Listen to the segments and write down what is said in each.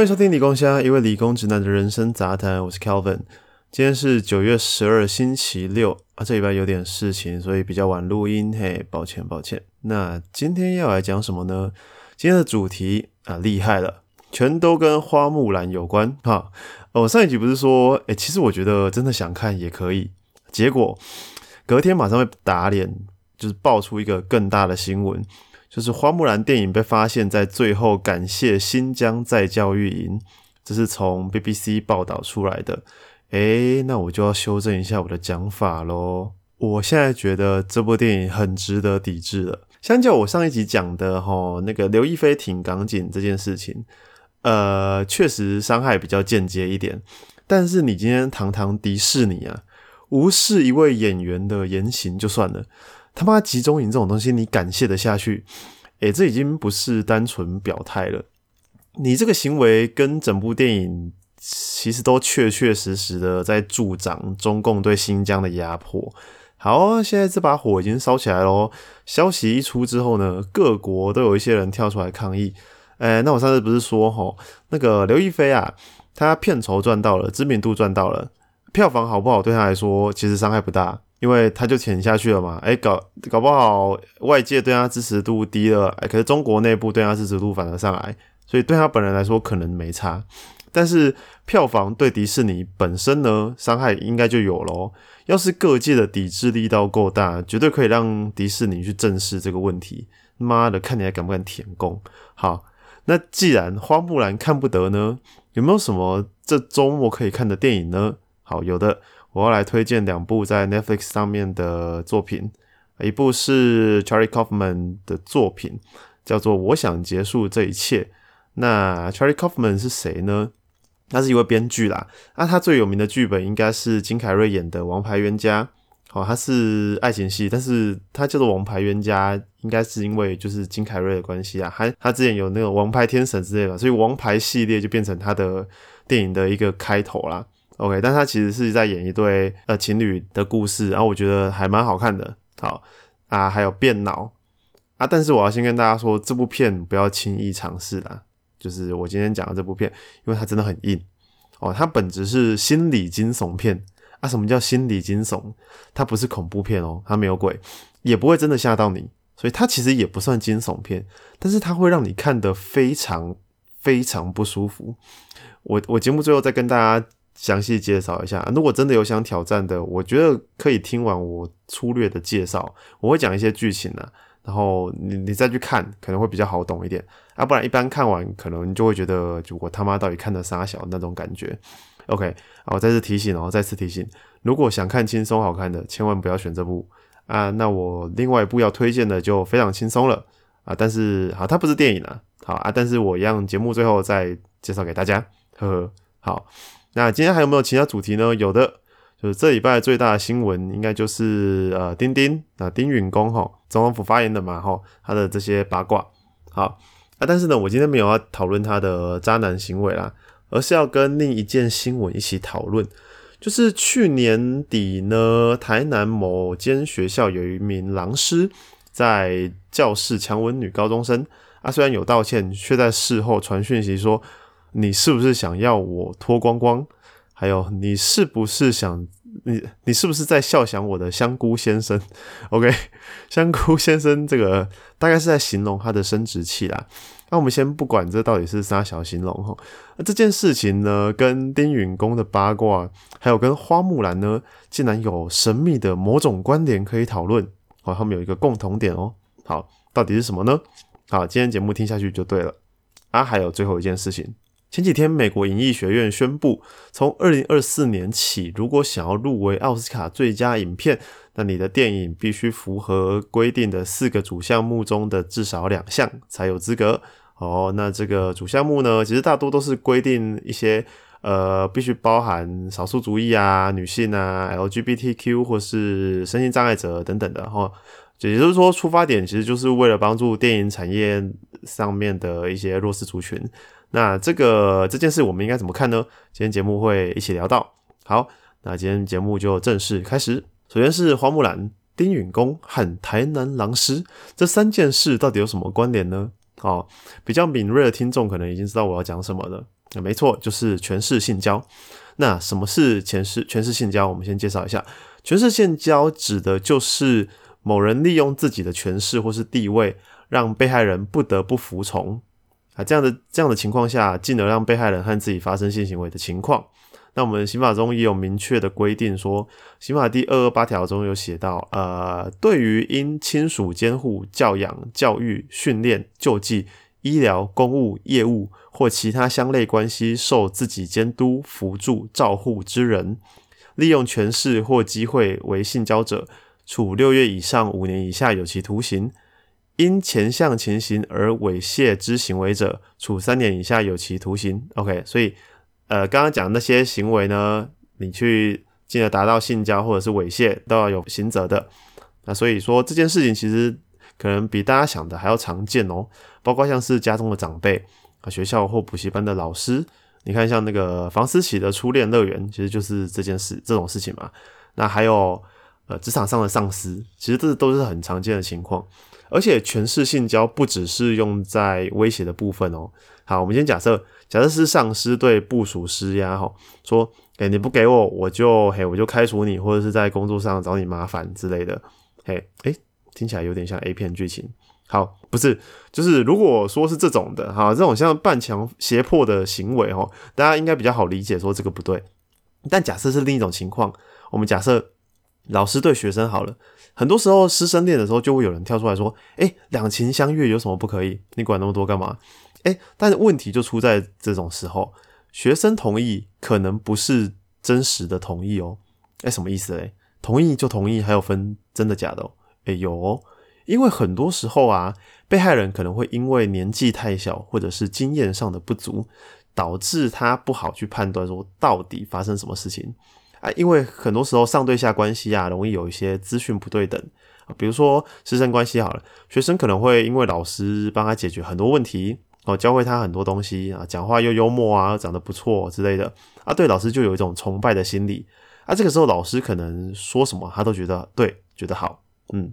欢迎收听理工虾，一位理工直男的人生杂谈。我是 Calvin，今天是九月十二星期六啊，这礼拜有点事情，所以比较晚录音，嘿，抱歉抱歉。那今天要来讲什么呢？今天的主题啊，厉害了，全都跟花木兰有关哈。我上一集不是说，哎，其实我觉得真的想看也可以，结果隔天马上被打脸，就是爆出一个更大的新闻。就是花木兰电影被发现，在最后感谢新疆在教育营，这是从 BBC 报道出来的。诶，那我就要修正一下我的讲法喽。我现在觉得这部电影很值得抵制了。相较我上一集讲的哈，那个刘亦菲挺港警这件事情，呃，确实伤害比较间接一点。但是你今天堂堂迪士尼啊，无视一位演员的言行就算了。他妈集中营这种东西，你感谢得下去？诶，这已经不是单纯表态了。你这个行为跟整部电影其实都确确实实的在助长中共对新疆的压迫。好，现在这把火已经烧起来喽。消息一出之后呢，各国都有一些人跳出来抗议。诶，那我上次不是说吼，那个刘亦菲啊，她片酬赚到了，知名度赚到了，票房好不好对她来说其实伤害不大。因为他就潜下去了嘛，哎，搞搞不好外界对他支持度低了，哎，可是中国内部对他支持度反而上来，所以对他本人来说可能没差，但是票房对迪士尼本身呢伤害应该就有咯。要是各界的抵制力道够大，绝对可以让迪士尼去正视这个问题。妈的，看你还敢不敢舔供？好，那既然花木兰看不得呢，有没有什么这周末可以看的电影呢？好，有的。我要来推荐两部在 Netflix 上面的作品，一部是 Charlie Kaufman 的作品，叫做《我想结束这一切》。那 Charlie Kaufman 是谁呢？他是一位编剧啦。那他最有名的剧本应该是金凯瑞演的《王牌冤家》。好，他是爱情戏，但是他叫做《王牌冤家》，应该是因为就是金凯瑞的关系啊。还他之前有那个《王牌天神》之类的，所以《王牌》系列就变成他的电影的一个开头啦。OK，但他其实是在演一对呃情侣的故事，然后我觉得还蛮好看的。好啊，还有变脑啊，但是我要先跟大家说，这部片不要轻易尝试啦。就是我今天讲的这部片，因为它真的很硬哦，它本质是心理惊悚片啊。什么叫心理惊悚？它不是恐怖片哦，它没有鬼，也不会真的吓到你，所以它其实也不算惊悚片，但是它会让你看得非常非常不舒服。我我节目最后再跟大家。详细介绍一下，如果真的有想挑战的，我觉得可以听完我粗略的介绍，我会讲一些剧情啊，然后你你再去看可能会比较好懂一点，啊不然一般看完可能就会觉得，就我他妈到底看的啥小那种感觉。OK，我再次提醒哦，再次提醒，如果想看轻松好看的，千万不要选这部啊。那我另外一部要推荐的就非常轻松了啊，但是好，它不是电影啊，好啊，但是我一样节目最后再介绍给大家，呵呵，好。那今天还有没有其他主题呢？有的，就是这礼拜最大的新闻，应该就是呃，丁丁啊，丁允恭哈，总统府发言的嘛哈，他的这些八卦。好啊，但是呢，我今天没有要讨论他的渣男行为啦，而是要跟另一件新闻一起讨论，就是去年底呢，台南某间学校有一名老师在教室强吻女高中生啊，虽然有道歉，却在事后传讯息说。你是不是想要我脱光光？还有，你是不是想你你是不是在笑想我的香菇先生？OK，香菇先生这个大概是在形容他的生殖器啦。那我们先不管这到底是啥小形容哈。那这件事情呢，跟丁允恭的八卦，还有跟花木兰呢，竟然有神秘的某种关联可以讨论。哦，他们有一个共同点哦。好，到底是什么呢？好，今天节目听下去就对了。啊，还有最后一件事情。前几天，美国影艺学院宣布，从二零二四年起，如果想要入围奥斯卡最佳影片，那你的电影必须符合规定的四个主项目中的至少两项才有资格。哦，那这个主项目呢，其实大多都是规定一些，呃，必须包含少数族裔啊、女性啊、LGBTQ 或是身心障碍者等等的哈。也就是说，出发点其实就是为了帮助电影产业上面的一些弱势族群。那这个这件事我们应该怎么看呢？今天节目会一起聊到。好，那今天节目就正式开始。首先是花木兰、丁允恭和台南狼师这三件事到底有什么关联呢？哦，比较敏锐的听众可能已经知道我要讲什么了。没错，就是权势性交。那什么是权势权势性交？我们先介绍一下，权势性交指的就是某人利用自己的权势或是地位，让被害人不得不服从这样的这样的情况下，进而让被害人和自己发生性行为的情况。那我们刑法中也有明确的规定，说刑法第二二八条中有写到，呃，对于因亲属监护、教养、教育、训练、救济、医疗、公务、业务或其他相类关系受自己监督、辅助、照护之人，利用权势或机会为性交者，处六月以上五年以下有期徒刑；因前项情形而猥亵之行为者，处三年以下有期徒刑。OK，所以。呃，刚刚讲那些行为呢，你去进而达到性交或者是猥亵，都要有刑责的。那所以说这件事情其实可能比大家想的还要常见哦。包括像是家中的长辈啊，学校或补习班的老师，你看像那个房思琪的初恋乐园，其实就是这件事这种事情嘛。那还有呃职场上的上司，其实这都是很常见的情况。而且权势性交不只是用在威胁的部分哦。好，我们先假设。假设是上司对部署施压，哈，说，哎，你不给我，我就，嘿，我就开除你，或者是在工作上找你麻烦之类的，嘿，哎，听起来有点像 A 片剧情。好，不是，就是如果说是这种的，哈，这种像半强胁迫的行为，哈，大家应该比较好理解，说这个不对。但假设是另一种情况，我们假设老师对学生好了，很多时候师生恋的时候，就会有人跳出来说，哎，两情相悦有什么不可以？你管那么多干嘛？哎，但问题就出在这种时候，学生同意可能不是真实的同意哦。哎，什么意思嘞？同意就同意，还有分真的假的哦？哎，有哦，因为很多时候啊，被害人可能会因为年纪太小，或者是经验上的不足，导致他不好去判断说到底发生什么事情啊。因为很多时候上对下关系啊，容易有一些资讯不对等。比如说师生关系好了，学生可能会因为老师帮他解决很多问题。哦，教会他很多东西啊，讲话又幽默啊，长得不错之类的啊，对老师就有一种崇拜的心理啊。这个时候老师可能说什么，他都觉得对，觉得好，嗯。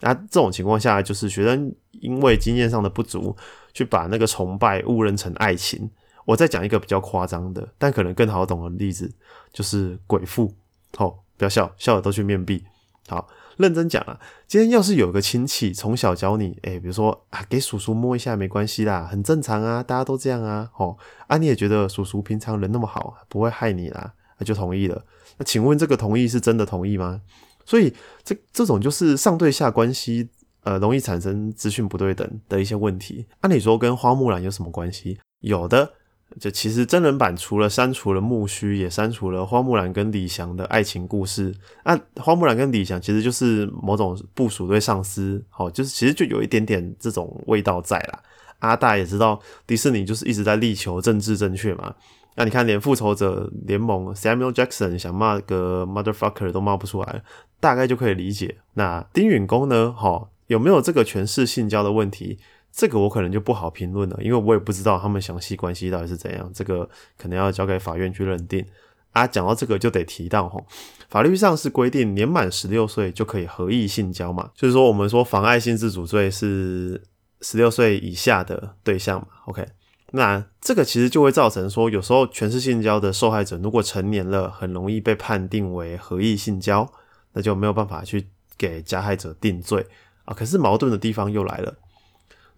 那这种情况下，就是学生因为经验上的不足，去把那个崇拜误认成爱情。我再讲一个比较夸张的，但可能更好懂的例子，就是鬼父。好，不要笑，笑的都去面壁。好。认真讲啊，今天要是有个亲戚从小教你，哎，比如说啊，给叔叔摸一下没关系啦，很正常啊，大家都这样啊，哦，啊，你也觉得叔叔平常人那么好，不会害你啦，那就同意了。那请问这个同意是真的同意吗？所以这这种就是上对下关系，呃，容易产生资讯不对等的一些问题。按理说跟花木兰有什么关系？有的。就其实真人版除了删除了木须，也删除了花木兰跟李翔的爱情故事。那花木兰跟李翔其实就是某种部署对上司，好，就是其实就有一点点这种味道在啦。阿大也知道迪士尼就是一直在力求政治正确嘛。那你看连复仇者联盟 Samuel Jackson 想骂个 motherfucker 都骂不出来，大概就可以理解。那丁允恭呢？哈，有没有这个权势性交的问题？这个我可能就不好评论了，因为我也不知道他们详细关系到底是怎样，这个可能要交给法院去认定。啊，讲到这个就得提到哈，法律上是规定年满十六岁就可以合意性交嘛，就是说我们说妨碍性自主罪是十六岁以下的对象嘛。OK，那这个其实就会造成说，有时候全是性交的受害者如果成年了，很容易被判定为合意性交，那就没有办法去给加害者定罪啊。可是矛盾的地方又来了。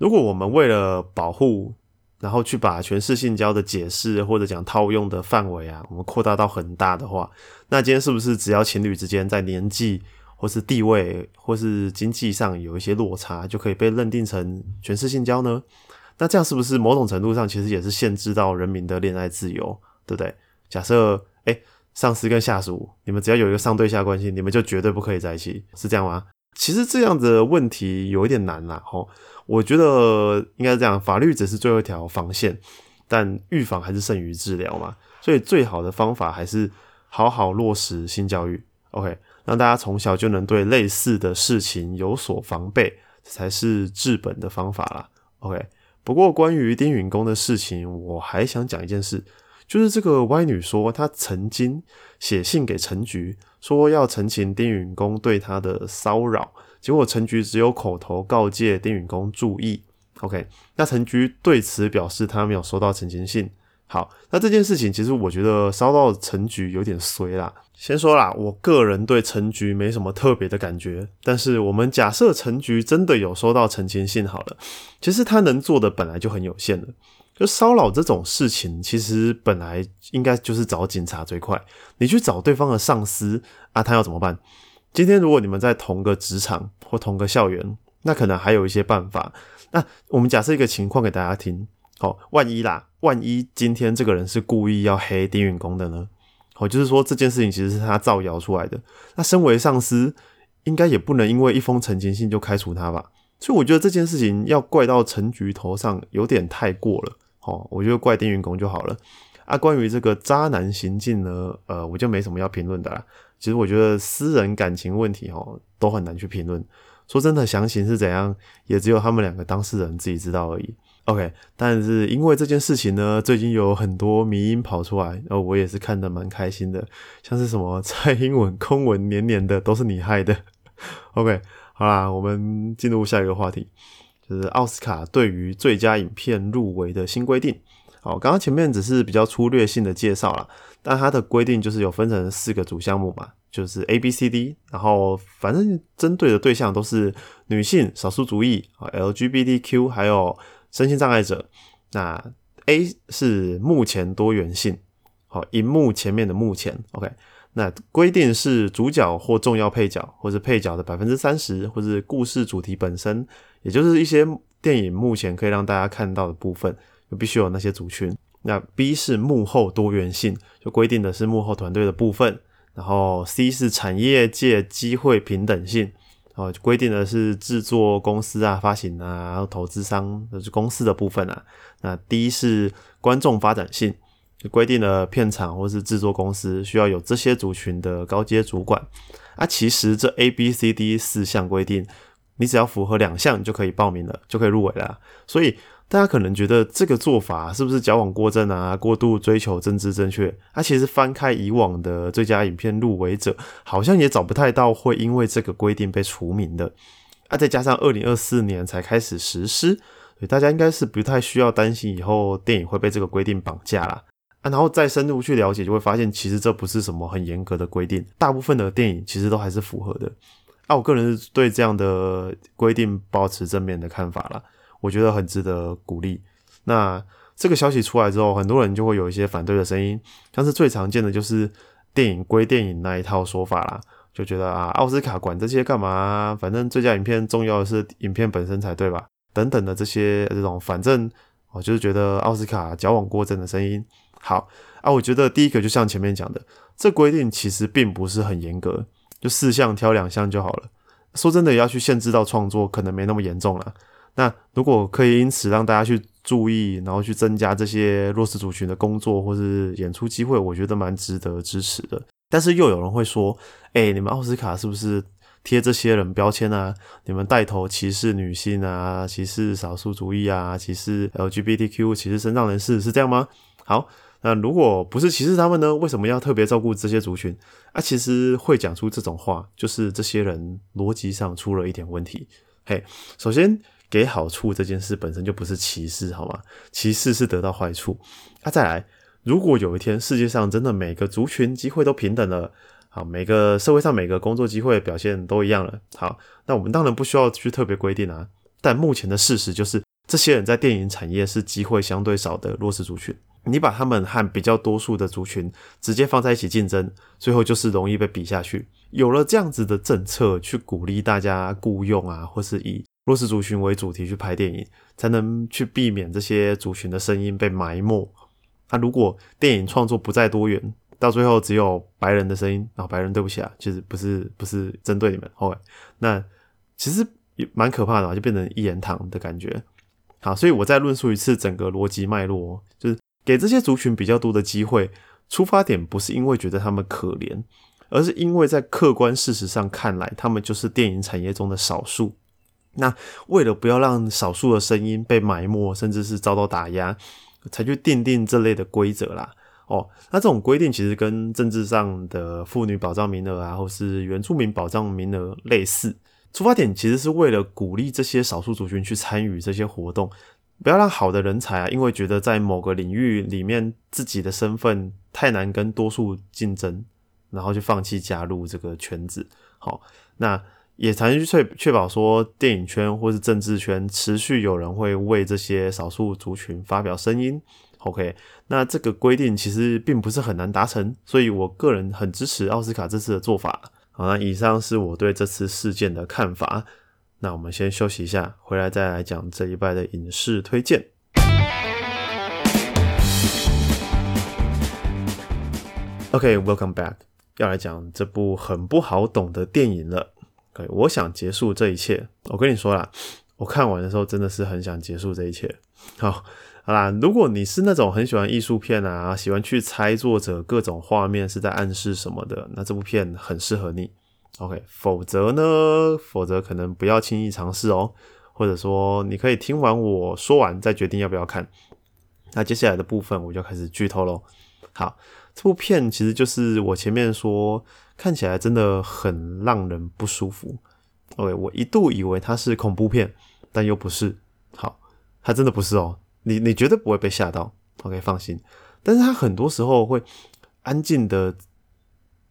如果我们为了保护，然后去把全市性交的解释或者讲套用的范围啊，我们扩大到很大的话，那今天是不是只要情侣之间在年纪或是地位或是经济上有一些落差，就可以被认定成全市性交呢？那这样是不是某种程度上其实也是限制到人民的恋爱自由，对不对？假设哎，上司跟下属，你们只要有一个上对下关系，你们就绝对不可以在一起，是这样吗？其实这样的问题有一点难啦，吼。我觉得应该是这样，法律只是最后一条防线，但预防还是胜于治疗嘛。所以最好的方法还是好好落实性教育，OK，让大家从小就能对类似的事情有所防备，才是治本的方法啦。OK，不过关于丁允恭的事情，我还想讲一件事，就是这个歪女说她曾经写信给陈局，说要澄清丁允恭对她的骚扰。结果陈局只有口头告诫丁允恭注意，OK，那陈局对此表示他没有收到澄清信，好，那这件事情其实我觉得烧到陈局有点衰啦。先说啦，我个人对陈局没什么特别的感觉，但是我们假设陈局真的有收到澄清信好了，其实他能做的本来就很有限了。就骚扰这种事情，其实本来应该就是找警察最快。你去找对方的上司啊，他要怎么办？今天如果你们在同个职场或同个校园，那可能还有一些办法。那我们假设一个情况给大家听。好，万一啦，万一今天这个人是故意要黑丁允公的呢？好，就是说这件事情其实是他造谣出来的。那身为上司，应该也不能因为一封澄清信就开除他吧？所以我觉得这件事情要怪到陈局头上有点太过了。好，我觉得怪丁允公就好了。啊，关于这个渣男行径呢，呃，我就没什么要评论的啦。其实我觉得私人感情问题哦，都很难去评论。说真的，详情是怎样，也只有他们两个当事人自己知道而已。OK，但是因为这件事情呢，最近有很多迷音跑出来，然后我也是看得蛮开心的，像是什么蔡英文空文黏黏的都是你害的。OK，好啦，我们进入下一个话题，就是奥斯卡对于最佳影片入围的新规定。好，刚刚前面只是比较粗略性的介绍了，但它的规定就是有分成四个主项目嘛，就是 A、B、C、D，然后反正针对的对象都是女性、少数族裔啊、LGBTQ，还有。身心障碍者，那 A 是目前多元性，好，荧幕前面的目前，OK，那规定是主角或重要配角，或是配角的百分之三十，或是故事主题本身，也就是一些电影目前可以让大家看到的部分，必须有那些族群。那 B 是幕后多元性，就规定的是幕后团队的部分，然后 C 是产业界机会平等性。哦，规定的是制作公司啊、发行啊，然后投资商就是公司的部分啊。那 D 是观众发展性，就规定了片场或是制作公司需要有这些族群的高阶主管。啊，其实这 A、B、C、D 四项规定，你只要符合两项就可以报名了，就可以入围了。所以。大家可能觉得这个做法是不是矫枉过正啊？过度追求政治正确？啊，其实翻开以往的最佳影片入围者，好像也找不太到会因为这个规定被除名的。啊，再加上二零二四年才开始实施，所以大家应该是不太需要担心以后电影会被这个规定绑架啦。啊，然后再深入去了解，就会发现其实这不是什么很严格的规定，大部分的电影其实都还是符合的。啊，我个人是对这样的规定保持正面的看法啦。我觉得很值得鼓励。那这个消息出来之后，很多人就会有一些反对的声音，像是最常见的就是电影归电影那一套说法啦，就觉得啊，奥斯卡管这些干嘛？反正最佳影片重要的是影片本身才对吧？等等的这些这种，反正我就是觉得奥斯卡矫枉过正的声音。好啊，我觉得第一个就像前面讲的，这规定其实并不是很严格，就四项挑两项就好了。说真的，要去限制到创作，可能没那么严重了。那如果可以因此让大家去注意，然后去增加这些弱势族群的工作或是演出机会，我觉得蛮值得支持的。但是又有人会说：“哎，你们奥斯卡是不是贴这些人标签啊？你们带头歧视女性啊，歧视少数族裔啊，歧视 LGBTQ，歧视身障人士，是这样吗？”好，那如果不是歧视他们呢？为什么要特别照顾这些族群？啊，其实会讲出这种话，就是这些人逻辑上出了一点问题。嘿，首先。给好处这件事本身就不是歧视，好吗？歧视是得到坏处。那再来，如果有一天世界上真的每个族群机会都平等了，好，每个社会上每个工作机会表现都一样了，好，那我们当然不需要去特别规定啊。但目前的事实就是，这些人在电影产业是机会相对少的弱势族群。你把他们和比较多数的族群直接放在一起竞争，最后就是容易被比下去。有了这样子的政策去鼓励大家雇佣啊，或是以弱势族群为主题去拍电影，才能去避免这些族群的声音被埋没。那如果电影创作不再多元，到最后只有白人的声音，然后白人对不起啊，其实不是不是针对你们，后来那其实也蛮可怕的，就变成一言堂的感觉。好，所以我再论述一次整个逻辑脉络，就是给这些族群比较多的机会，出发点不是因为觉得他们可怜，而是因为在客观事实上看来，他们就是电影产业中的少数。那为了不要让少数的声音被埋没，甚至是遭到打压，才去定定这类的规则啦。哦，那这种规定其实跟政治上的妇女保障名额啊，或是原住民保障名额类似。出发点其实是为了鼓励这些少数族群去参与这些活动，不要让好的人才啊，因为觉得在某个领域里面自己的身份太难跟多数竞争，然后就放弃加入这个圈子。好，那也才能去确确保说电影圈或是政治圈持续有人会为这些少数族群发表声音。OK，那这个规定其实并不是很难达成，所以我个人很支持奥斯卡这次的做法。好，那以上是我对这次事件的看法。那我们先休息一下，回来再来讲这一拜的影视推荐。OK，Welcome back，要来讲这部很不好懂的电影了。OK，我想结束这一切。我跟你说啦，我看完的时候真的是很想结束这一切。好，好啦，如果你是那种很喜欢艺术片啊，喜欢去猜作者各种画面是在暗示什么的，那这部片很适合你。OK，否则呢？否则可能不要轻易尝试哦。或者说，你可以听完我说完再决定要不要看。那接下来的部分我就开始剧透喽。好，这部片其实就是我前面说，看起来真的很让人不舒服。OK，我一度以为它是恐怖片，但又不是。好，它真的不是哦。你你绝对不会被吓到。OK，放心。但是它很多时候会安静的。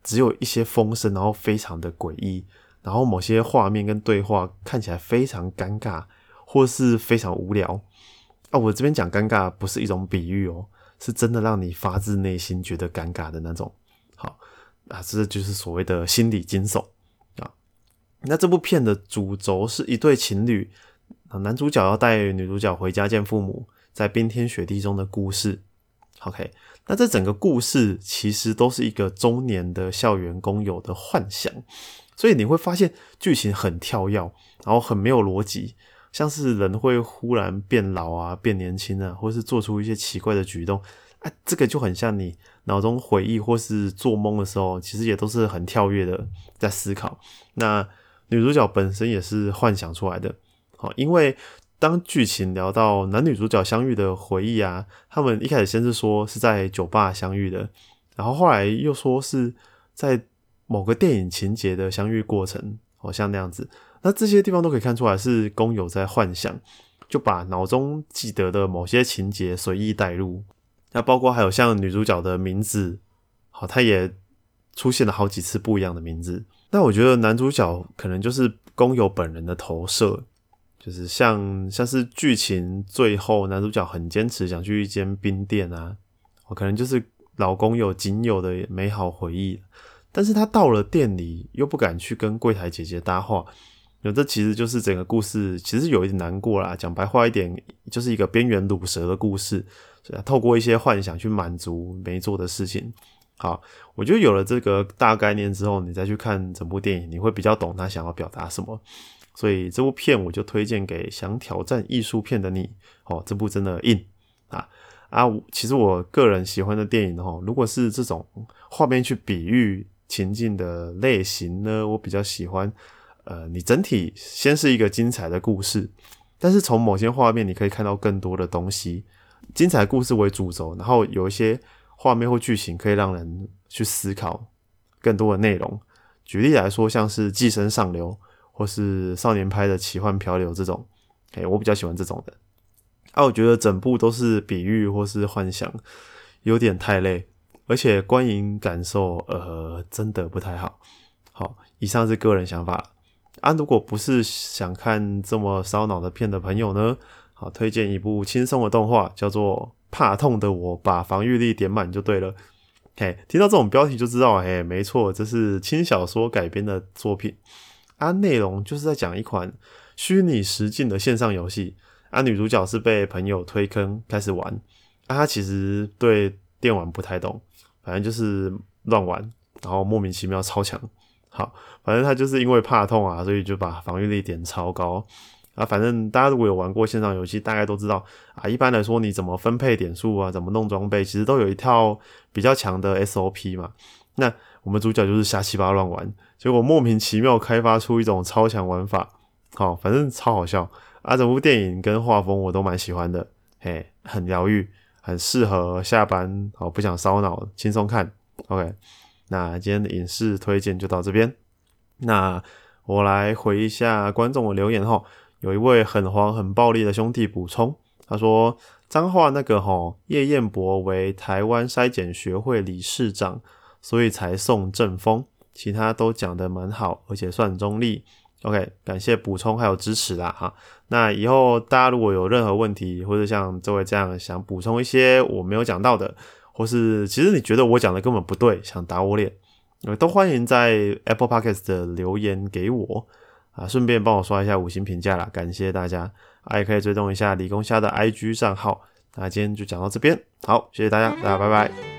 只有一些风声，然后非常的诡异，然后某些画面跟对话看起来非常尴尬，或是非常无聊啊！我这边讲尴尬不是一种比喻哦，是真的让你发自内心觉得尴尬的那种。啊，这就是所谓的心理惊悚啊。那这部片的主轴是一对情侣，男主角要带女主角回家见父母，在冰天雪地中的故事。OK。那这整个故事其实都是一个中年的校园工友的幻想，所以你会发现剧情很跳跃，然后很没有逻辑，像是人会忽然变老啊、变年轻啊，或是做出一些奇怪的举动，啊，这个就很像你脑中回忆或是做梦的时候，其实也都是很跳跃的在思考。那女主角本身也是幻想出来的，好，因为。当剧情聊到男女主角相遇的回忆啊，他们一开始先是说是在酒吧相遇的，然后后来又说是在某个电影情节的相遇过程，好像那样子。那这些地方都可以看出来是工友在幻想，就把脑中记得的某些情节随意带入。那包括还有像女主角的名字，好，她也出现了好几次不一样的名字。那我觉得男主角可能就是工友本人的投射。就是像像是剧情最后男主角很坚持想去一间冰店啊，我可能就是老公有仅有的美好回忆，但是他到了店里又不敢去跟柜台姐姐搭话，那这其实就是整个故事其实有一点难过啦。讲白话一点，就是一个边缘卤蛇的故事，所以透过一些幻想去满足没做的事情。好，我觉得有了这个大概念之后，你再去看整部电影，你会比较懂他想要表达什么。所以这部片我就推荐给想挑战艺术片的你哦，这部真的硬啊啊！其实我个人喜欢的电影哦，如果是这种画面去比喻情境的类型呢，我比较喜欢。呃，你整体先是一个精彩的故事，但是从某些画面你可以看到更多的东西。精彩故事为主轴，然后有一些画面或剧情可以让人去思考更多的内容。举例来说，像是《寄生上流》。或是少年派的奇幻漂流这种，哎，我比较喜欢这种的。啊，我觉得整部都是比喻或是幻想，有点太累，而且观影感受呃真的不太好。好，以上是个人想法啊。如果不是想看这么烧脑的片的朋友呢，好，推荐一部轻松的动画，叫做《怕痛的我把防御力点满》就对了。嘿，听到这种标题就知道，嘿，没错，这是轻小说改编的作品。啊，内容就是在讲一款虚拟实境的线上游戏。啊，女主角是被朋友推坑开始玩。啊，她其实对电玩不太懂，反正就是乱玩，然后莫名其妙超强。好，反正她就是因为怕痛啊，所以就把防御力点超高。啊，反正大家如果有玩过线上游戏，大概都知道啊。一般来说，你怎么分配点数啊，怎么弄装备，其实都有一套比较强的 SOP 嘛。那我们主角就是瞎七八乱玩。结果莫名其妙开发出一种超强玩法，好，反正超好笑啊！整部电影跟画风我都蛮喜欢的，嘿，很疗愈，很适合下班，哦不想烧脑，轻松看。OK，那今天的影视推荐就到这边。那我来回一下观众的留言哈，有一位很黄很暴力的兄弟补充，他说脏话那个吼叶彦博为台湾筛检学会理事长，所以才送正风，其他都讲的蛮好，而且算中立。OK，感谢补充还有支持啦哈。那以后大家如果有任何问题，或者像这位这样想补充一些我没有讲到的，或是其实你觉得我讲的根本不对，想打我脸，都欢迎在 Apple Podcast 的留言给我啊，顺便帮我刷一下五星评价啦，感谢大家。啊，也可以追踪一下理工虾的 IG 账号。那今天就讲到这边，好，谢谢大家，大家拜拜。